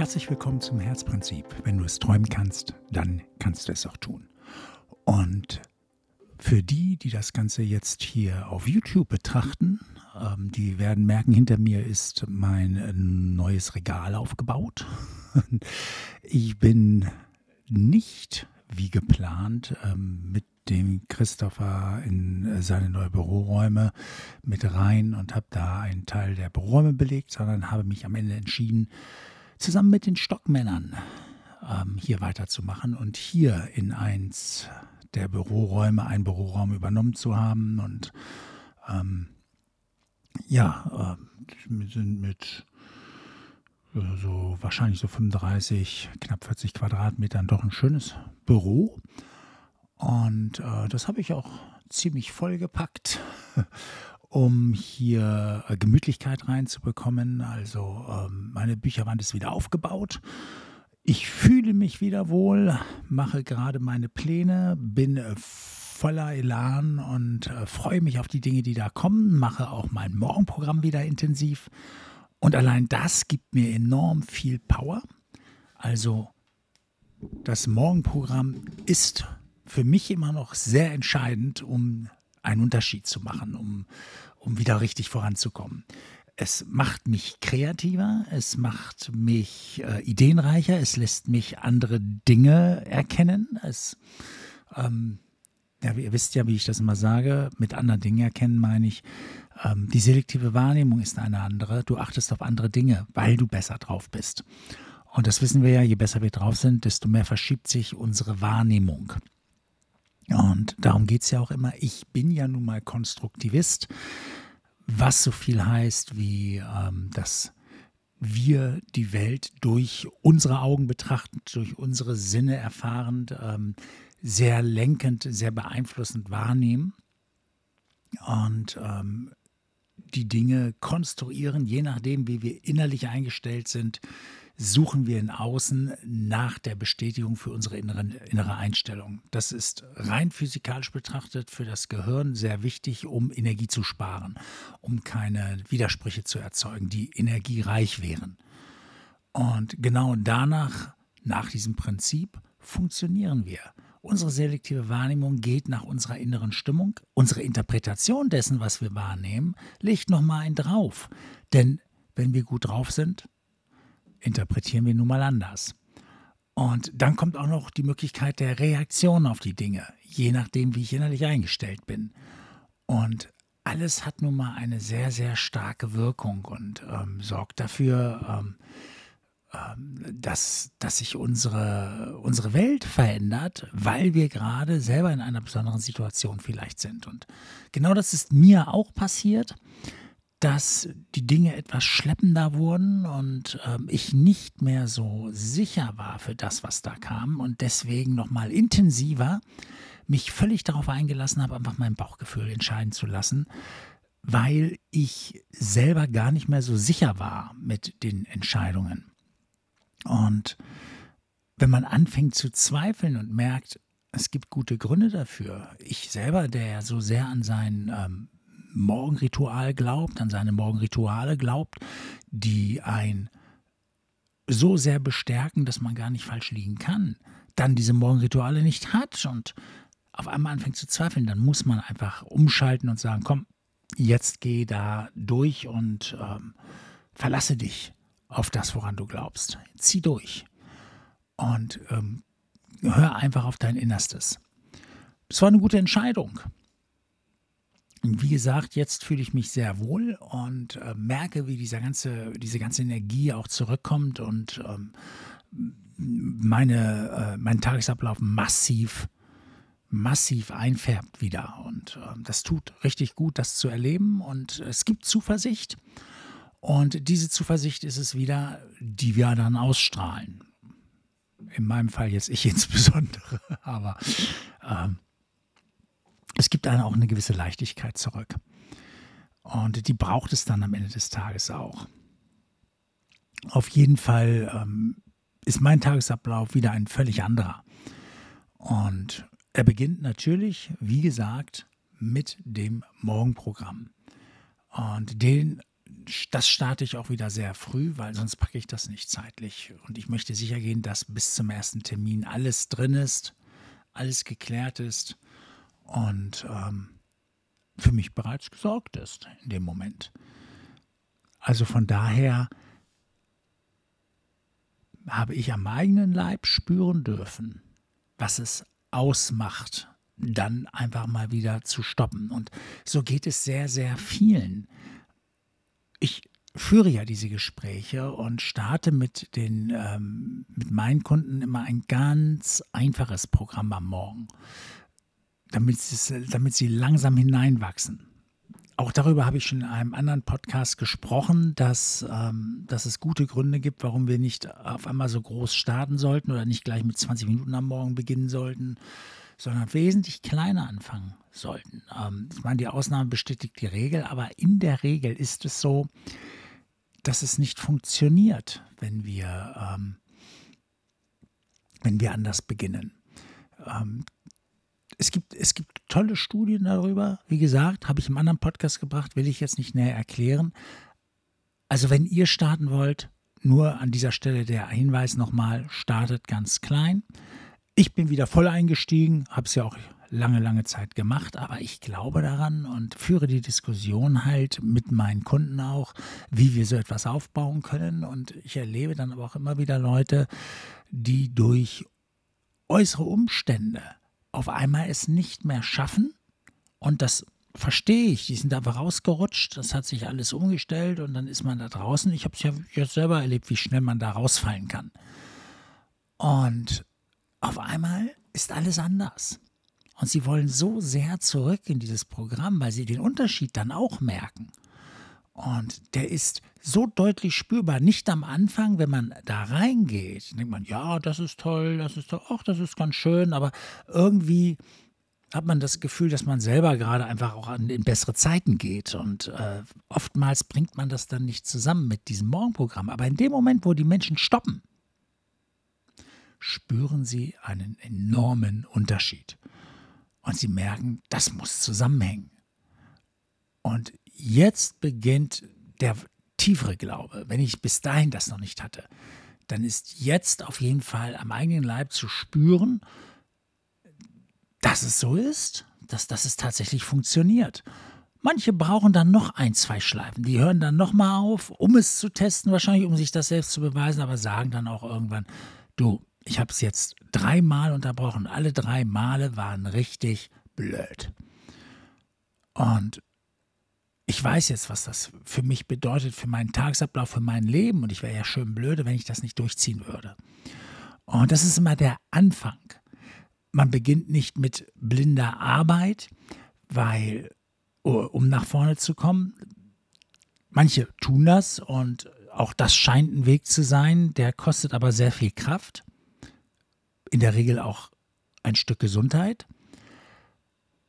Herzlich willkommen zum Herzprinzip. Wenn du es träumen kannst, dann kannst du es auch tun. Und für die, die das Ganze jetzt hier auf YouTube betrachten, ähm, die werden merken, hinter mir ist mein neues Regal aufgebaut. ich bin nicht wie geplant ähm, mit dem Christopher in seine neue Büroräume mit rein und habe da einen Teil der Büroräume belegt, sondern habe mich am Ende entschieden, zusammen mit den Stockmännern ähm, hier weiterzumachen und hier in eins der Büroräume einen Büroraum übernommen zu haben. Und ähm, ja, äh, wir sind mit äh, so wahrscheinlich so 35, knapp 40 Quadratmetern doch ein schönes Büro. Und äh, das habe ich auch ziemlich vollgepackt, um hier äh, Gemütlichkeit reinzubekommen. Also ähm, meine Bücherwand ist wieder aufgebaut. Ich fühle mich wieder wohl, mache gerade meine Pläne, bin äh, voller Elan und äh, freue mich auf die Dinge, die da kommen, mache auch mein Morgenprogramm wieder intensiv. Und allein das gibt mir enorm viel Power. Also das Morgenprogramm ist für mich immer noch sehr entscheidend, um einen Unterschied zu machen, um, um wieder richtig voranzukommen. Es macht mich kreativer, es macht mich äh, ideenreicher, es lässt mich andere Dinge erkennen. Es, ähm, ja, ihr wisst ja, wie ich das immer sage, mit anderen Dingen erkennen meine ich, ähm, die selektive Wahrnehmung ist eine andere. Du achtest auf andere Dinge, weil du besser drauf bist. Und das wissen wir ja, je besser wir drauf sind, desto mehr verschiebt sich unsere Wahrnehmung. Und darum geht es ja auch immer. Ich bin ja nun mal Konstruktivist, was so viel heißt wie, ähm, dass wir die Welt durch unsere Augen betrachtend, durch unsere Sinne erfahrend, ähm, sehr lenkend, sehr beeinflussend wahrnehmen und ähm, die Dinge konstruieren, je nachdem, wie wir innerlich eingestellt sind, suchen wir in Außen nach der Bestätigung für unsere inneren, innere Einstellung. Das ist rein physikalisch betrachtet für das Gehirn sehr wichtig, um Energie zu sparen, um keine Widersprüche zu erzeugen, die energiereich wären. Und genau danach, nach diesem Prinzip, funktionieren wir. Unsere selektive Wahrnehmung geht nach unserer inneren Stimmung. Unsere Interpretation dessen, was wir wahrnehmen, legt nochmal einen drauf. Denn wenn wir gut drauf sind, interpretieren wir nun mal anders. Und dann kommt auch noch die Möglichkeit der Reaktion auf die Dinge, je nachdem, wie ich innerlich eingestellt bin. Und alles hat nun mal eine sehr, sehr starke Wirkung und ähm, sorgt dafür, ähm, ähm, dass, dass sich unsere, unsere Welt verändert, weil wir gerade selber in einer besonderen Situation vielleicht sind. Und genau das ist mir auch passiert dass die Dinge etwas schleppender wurden und äh, ich nicht mehr so sicher war für das, was da kam und deswegen nochmal intensiver mich völlig darauf eingelassen habe, einfach mein Bauchgefühl entscheiden zu lassen, weil ich selber gar nicht mehr so sicher war mit den Entscheidungen. Und wenn man anfängt zu zweifeln und merkt, es gibt gute Gründe dafür, ich selber, der ja so sehr an seinen ähm, Morgenritual glaubt, an seine Morgenrituale glaubt, die ein so sehr bestärken, dass man gar nicht falsch liegen kann, dann diese Morgenrituale nicht hat und auf einmal anfängt zu zweifeln, dann muss man einfach umschalten und sagen, komm, jetzt geh da durch und ähm, verlasse dich auf das, woran du glaubst. Zieh durch und ähm, hör einfach auf dein Innerstes. Es war eine gute Entscheidung. Wie gesagt, jetzt fühle ich mich sehr wohl und äh, merke, wie dieser ganze, diese ganze Energie auch zurückkommt und ähm, meine, äh, mein Tagesablauf massiv, massiv einfärbt wieder. Und äh, das tut richtig gut, das zu erleben. Und es gibt Zuversicht. Und diese Zuversicht ist es wieder, die wir dann ausstrahlen. In meinem Fall jetzt ich insbesondere, aber ähm, es gibt dann auch eine gewisse Leichtigkeit zurück. Und die braucht es dann am Ende des Tages auch. Auf jeden Fall ähm, ist mein Tagesablauf wieder ein völlig anderer. Und er beginnt natürlich, wie gesagt, mit dem Morgenprogramm. Und den das starte ich auch wieder sehr früh, weil sonst packe ich das nicht zeitlich. Und ich möchte sicher gehen, dass bis zum ersten Termin alles drin ist, alles geklärt ist und ähm, für mich bereits gesorgt ist in dem Moment. Also von daher habe ich am eigenen Leib spüren dürfen, was es ausmacht, dann einfach mal wieder zu stoppen. Und so geht es sehr, sehr vielen. Ich führe ja diese Gespräche und starte mit, den, ähm, mit meinen Kunden immer ein ganz einfaches Programm am Morgen, damit, damit sie langsam hineinwachsen. Auch darüber habe ich schon in einem anderen Podcast gesprochen, dass, ähm, dass es gute Gründe gibt, warum wir nicht auf einmal so groß starten sollten oder nicht gleich mit 20 Minuten am Morgen beginnen sollten, sondern wesentlich kleiner anfangen sollten. Ähm, ich meine, die Ausnahme bestätigt die Regel, aber in der Regel ist es so, dass es nicht funktioniert, wenn wir, ähm, wenn wir anders beginnen. Es gibt, es gibt tolle Studien darüber. Wie gesagt, habe ich im anderen Podcast gebracht, will ich jetzt nicht näher erklären. Also wenn ihr starten wollt, nur an dieser Stelle der Hinweis nochmal, startet ganz klein. Ich bin wieder voll eingestiegen, habe es ja auch lange, lange Zeit gemacht, aber ich glaube daran und führe die Diskussion halt mit meinen Kunden auch, wie wir so etwas aufbauen können. Und ich erlebe dann aber auch immer wieder Leute, die durch äußere Umstände auf einmal es nicht mehr schaffen. Und das verstehe ich. Die sind einfach rausgerutscht. Das hat sich alles umgestellt und dann ist man da draußen. Ich habe es ja jetzt selber erlebt, wie schnell man da rausfallen kann. Und auf einmal ist alles anders. Und sie wollen so sehr zurück in dieses Programm, weil sie den Unterschied dann auch merken. Und der ist so deutlich spürbar. Nicht am Anfang, wenn man da reingeht, denkt man, ja, das ist toll, das ist toll, ach, das ist ganz schön, aber irgendwie hat man das Gefühl, dass man selber gerade einfach auch an, in bessere Zeiten geht. Und äh, oftmals bringt man das dann nicht zusammen mit diesem Morgenprogramm. Aber in dem Moment, wo die Menschen stoppen, spüren sie einen enormen Unterschied. Und sie merken, das muss zusammenhängen. Und jetzt beginnt der tiefere Glaube. Wenn ich bis dahin das noch nicht hatte, dann ist jetzt auf jeden Fall am eigenen Leib zu spüren, dass es so ist, dass, dass es tatsächlich funktioniert. Manche brauchen dann noch ein, zwei Schleifen. Die hören dann nochmal auf, um es zu testen, wahrscheinlich, um sich das selbst zu beweisen, aber sagen dann auch irgendwann, du, ich habe es jetzt dreimal unterbrochen. Alle drei Male waren richtig blöd. Und ich weiß jetzt, was das für mich bedeutet, für meinen Tagesablauf, für mein Leben. Und ich wäre ja schön blöde, wenn ich das nicht durchziehen würde. Und das ist immer der Anfang. Man beginnt nicht mit blinder Arbeit, weil, um nach vorne zu kommen, manche tun das und auch das scheint ein Weg zu sein, der kostet aber sehr viel Kraft. In der Regel auch ein Stück Gesundheit.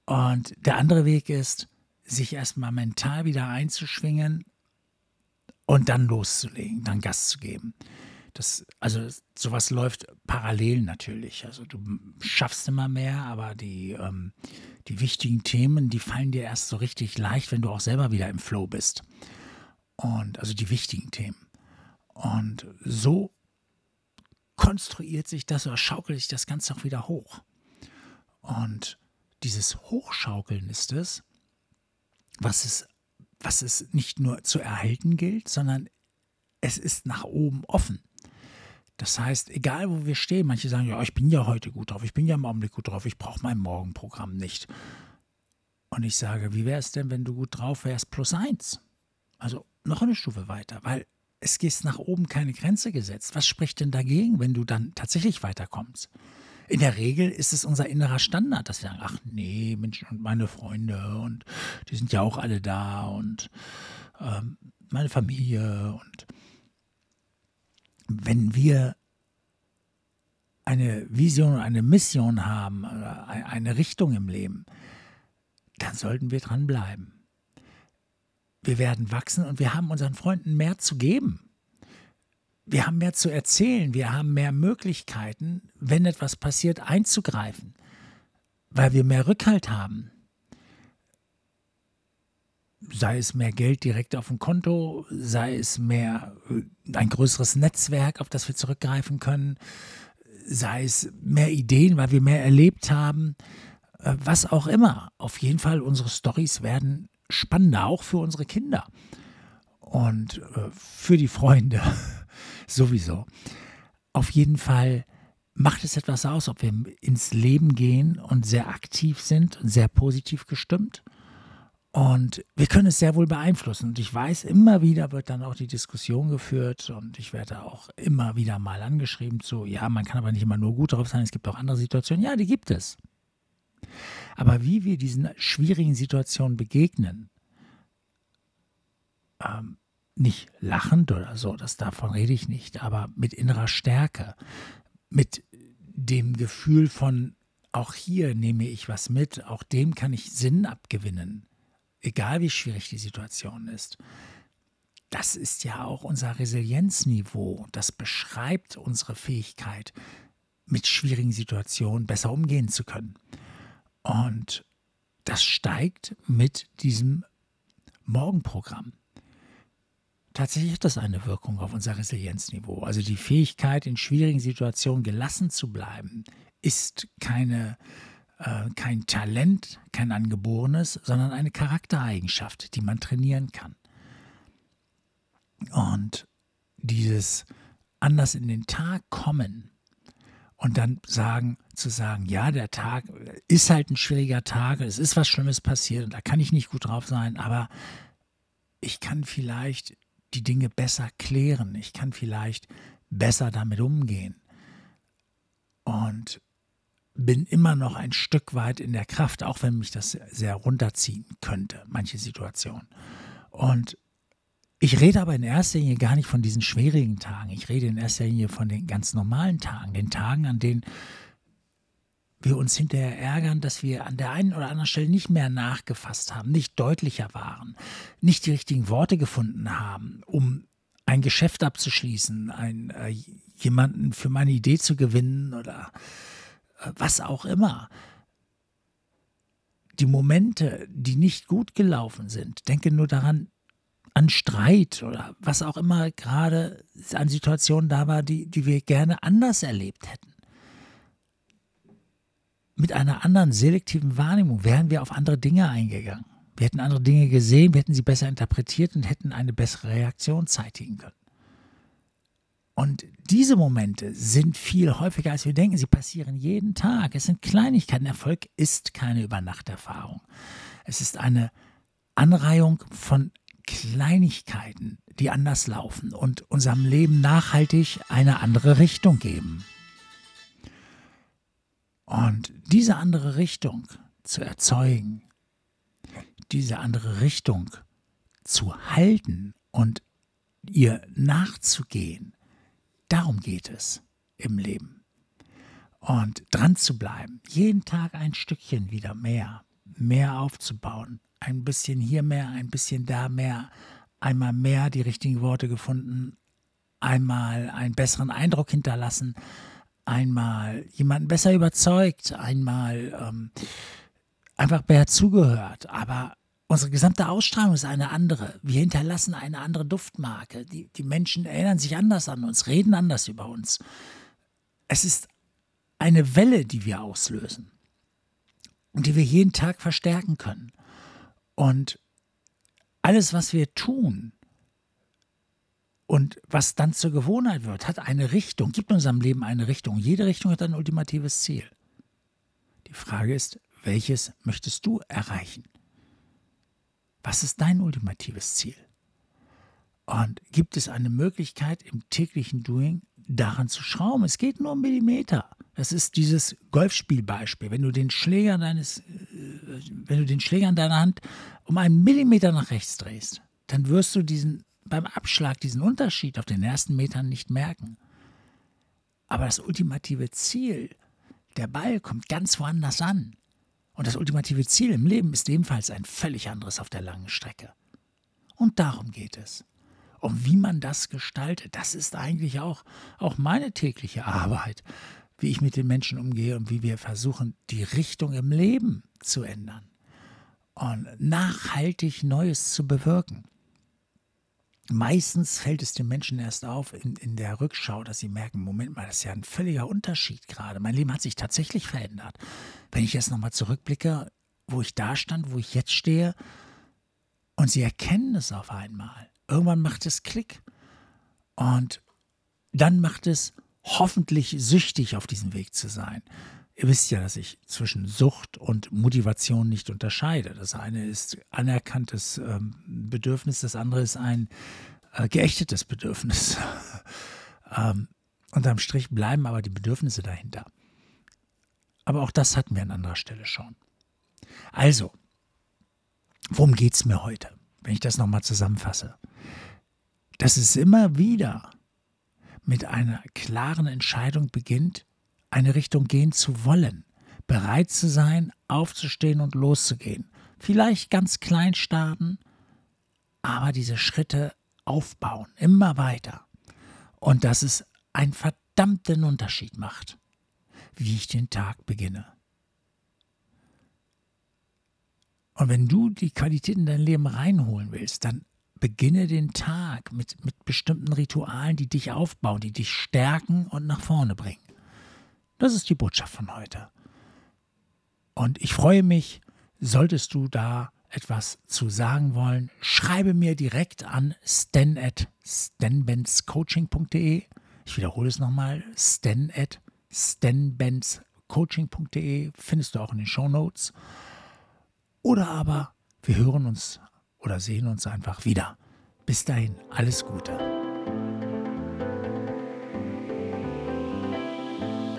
Und der andere Weg ist, sich erstmal mental wieder einzuschwingen und dann loszulegen, dann Gas zu geben. Das, also sowas läuft parallel natürlich. Also du schaffst immer mehr, aber die, ähm, die wichtigen Themen, die fallen dir erst so richtig leicht, wenn du auch selber wieder im Flow bist. Und also die wichtigen Themen. Und so konstruiert sich das oder schaukelt sich das Ganze auch wieder hoch. Und dieses Hochschaukeln ist es, was es, was es nicht nur zu erhalten gilt, sondern es ist nach oben offen. Das heißt, egal wo wir stehen, manche sagen, ja, ich bin ja heute gut drauf, ich bin ja im Augenblick gut drauf, ich brauche mein Morgenprogramm nicht. Und ich sage, wie wäre es denn, wenn du gut drauf wärst, plus eins? Also noch eine Stufe weiter, weil es ist nach oben keine Grenze gesetzt. Was spricht denn dagegen, wenn du dann tatsächlich weiterkommst? In der Regel ist es unser innerer Standard, dass wir sagen, ach nee, Mensch, und meine Freunde und die sind ja auch alle da und ähm, meine Familie und wenn wir eine Vision, eine Mission haben, eine Richtung im Leben, dann sollten wir dranbleiben. Wir werden wachsen und wir haben unseren Freunden mehr zu geben wir haben mehr zu erzählen, wir haben mehr Möglichkeiten, wenn etwas passiert, einzugreifen, weil wir mehr Rückhalt haben. sei es mehr Geld direkt auf dem Konto, sei es mehr äh, ein größeres Netzwerk, auf das wir zurückgreifen können, sei es mehr Ideen, weil wir mehr erlebt haben, äh, was auch immer. Auf jeden Fall, unsere Stories werden spannender, auch für unsere Kinder und äh, für die Freunde sowieso. Auf jeden Fall macht es etwas aus, ob wir ins Leben gehen und sehr aktiv sind und sehr positiv gestimmt. Und wir können es sehr wohl beeinflussen. Und ich weiß, immer wieder wird dann auch die Diskussion geführt und ich werde auch immer wieder mal angeschrieben zu, ja, man kann aber nicht immer nur gut drauf sein, es gibt auch andere Situationen. Ja, die gibt es. Aber wie wir diesen schwierigen Situationen begegnen, ähm, nicht lachend oder so, das davon rede ich nicht, aber mit innerer Stärke, mit dem Gefühl von, auch hier nehme ich was mit, auch dem kann ich Sinn abgewinnen, egal wie schwierig die Situation ist. Das ist ja auch unser Resilienzniveau. Das beschreibt unsere Fähigkeit, mit schwierigen Situationen besser umgehen zu können. Und das steigt mit diesem Morgenprogramm. Tatsächlich hat das eine Wirkung auf unser Resilienzniveau. Also die Fähigkeit, in schwierigen Situationen gelassen zu bleiben, ist keine, äh, kein Talent, kein angeborenes, sondern eine Charaktereigenschaft, die man trainieren kann. Und dieses anders in den Tag kommen und dann sagen, zu sagen, ja, der Tag ist halt ein schwieriger Tag, es ist was Schlimmes passiert und da kann ich nicht gut drauf sein, aber ich kann vielleicht die Dinge besser klären. Ich kann vielleicht besser damit umgehen. Und bin immer noch ein Stück weit in der Kraft, auch wenn mich das sehr runterziehen könnte, manche Situationen. Und ich rede aber in erster Linie gar nicht von diesen schwierigen Tagen. Ich rede in erster Linie von den ganz normalen Tagen, den Tagen, an denen wir uns hinterher ärgern, dass wir an der einen oder anderen Stelle nicht mehr nachgefasst haben, nicht deutlicher waren, nicht die richtigen Worte gefunden haben, um ein Geschäft abzuschließen, ein, äh, jemanden für meine Idee zu gewinnen oder äh, was auch immer. Die Momente, die nicht gut gelaufen sind, denke nur daran, an Streit oder was auch immer gerade an Situationen da war, die, die wir gerne anders erlebt hätten mit einer anderen selektiven Wahrnehmung wären wir auf andere Dinge eingegangen. Wir hätten andere Dinge gesehen, wir hätten sie besser interpretiert und hätten eine bessere Reaktion zeitigen können. Und diese Momente sind viel häufiger, als wir denken. Sie passieren jeden Tag. Es sind Kleinigkeiten. Erfolg ist keine Übernachterfahrung. Es ist eine Anreihung von Kleinigkeiten, die anders laufen und unserem Leben nachhaltig eine andere Richtung geben. Und diese andere Richtung zu erzeugen, diese andere Richtung zu halten und ihr nachzugehen, darum geht es im Leben. Und dran zu bleiben, jeden Tag ein Stückchen wieder mehr, mehr aufzubauen, ein bisschen hier mehr, ein bisschen da mehr, einmal mehr die richtigen Worte gefunden, einmal einen besseren Eindruck hinterlassen, einmal jemanden besser überzeugt, einmal ähm, einfach mehr zugehört. Aber unsere gesamte Ausstrahlung ist eine andere. Wir hinterlassen eine andere Duftmarke. Die, die Menschen erinnern sich anders an uns, reden anders über uns. Es ist eine Welle, die wir auslösen und die wir jeden Tag verstärken können. Und alles, was wir tun, und was dann zur Gewohnheit wird, hat eine Richtung, gibt unserem Leben eine Richtung. Jede Richtung hat ein ultimatives Ziel. Die Frage ist, welches möchtest du erreichen? Was ist dein ultimatives Ziel? Und gibt es eine Möglichkeit im täglichen Doing daran zu schrauben? Es geht nur um Millimeter. Das ist dieses Golfspielbeispiel. Wenn du den Schläger deines, äh, wenn du den Schläger in deiner Hand um einen Millimeter nach rechts drehst, dann wirst du diesen beim Abschlag diesen Unterschied auf den ersten Metern nicht merken. Aber das ultimative Ziel, der Ball kommt ganz woanders an. Und das ultimative Ziel im Leben ist ebenfalls ein völlig anderes auf der langen Strecke. Und darum geht es. Und wie man das gestaltet, das ist eigentlich auch, auch meine tägliche Arbeit, wie ich mit den Menschen umgehe und wie wir versuchen, die Richtung im Leben zu ändern. und nachhaltig Neues zu bewirken. Meistens fällt es den Menschen erst auf in, in der Rückschau, dass sie merken, Moment mal, das ist ja ein völliger Unterschied gerade. Mein Leben hat sich tatsächlich verändert. Wenn ich jetzt nochmal zurückblicke, wo ich da stand, wo ich jetzt stehe, und sie erkennen es auf einmal. Irgendwann macht es Klick. Und dann macht es hoffentlich süchtig, auf diesem Weg zu sein. Ihr wisst ja, dass ich zwischen Sucht und Motivation nicht unterscheide. Das eine ist anerkanntes ähm, Bedürfnis, das andere ist ein äh, geächtetes Bedürfnis. ähm, unterm Strich bleiben aber die Bedürfnisse dahinter. Aber auch das hatten wir an anderer Stelle schon. Also, worum geht es mir heute, wenn ich das nochmal zusammenfasse? Dass es immer wieder mit einer klaren Entscheidung beginnt, eine Richtung gehen zu wollen, bereit zu sein, aufzustehen und loszugehen. Vielleicht ganz klein starten, aber diese Schritte aufbauen, immer weiter. Und dass es einen verdammten Unterschied macht, wie ich den Tag beginne. Und wenn du die Qualität in dein Leben reinholen willst, dann beginne den Tag mit, mit bestimmten Ritualen, die dich aufbauen, die dich stärken und nach vorne bringen. Das ist die Botschaft von heute. Und ich freue mich, solltest du da etwas zu sagen wollen, schreibe mir direkt an stan at stanbenzcoaching.de. Ich wiederhole es nochmal, stan at stanbenzcoaching.de findest du auch in den Show Notes. Oder aber wir hören uns oder sehen uns einfach wieder. Bis dahin, alles Gute.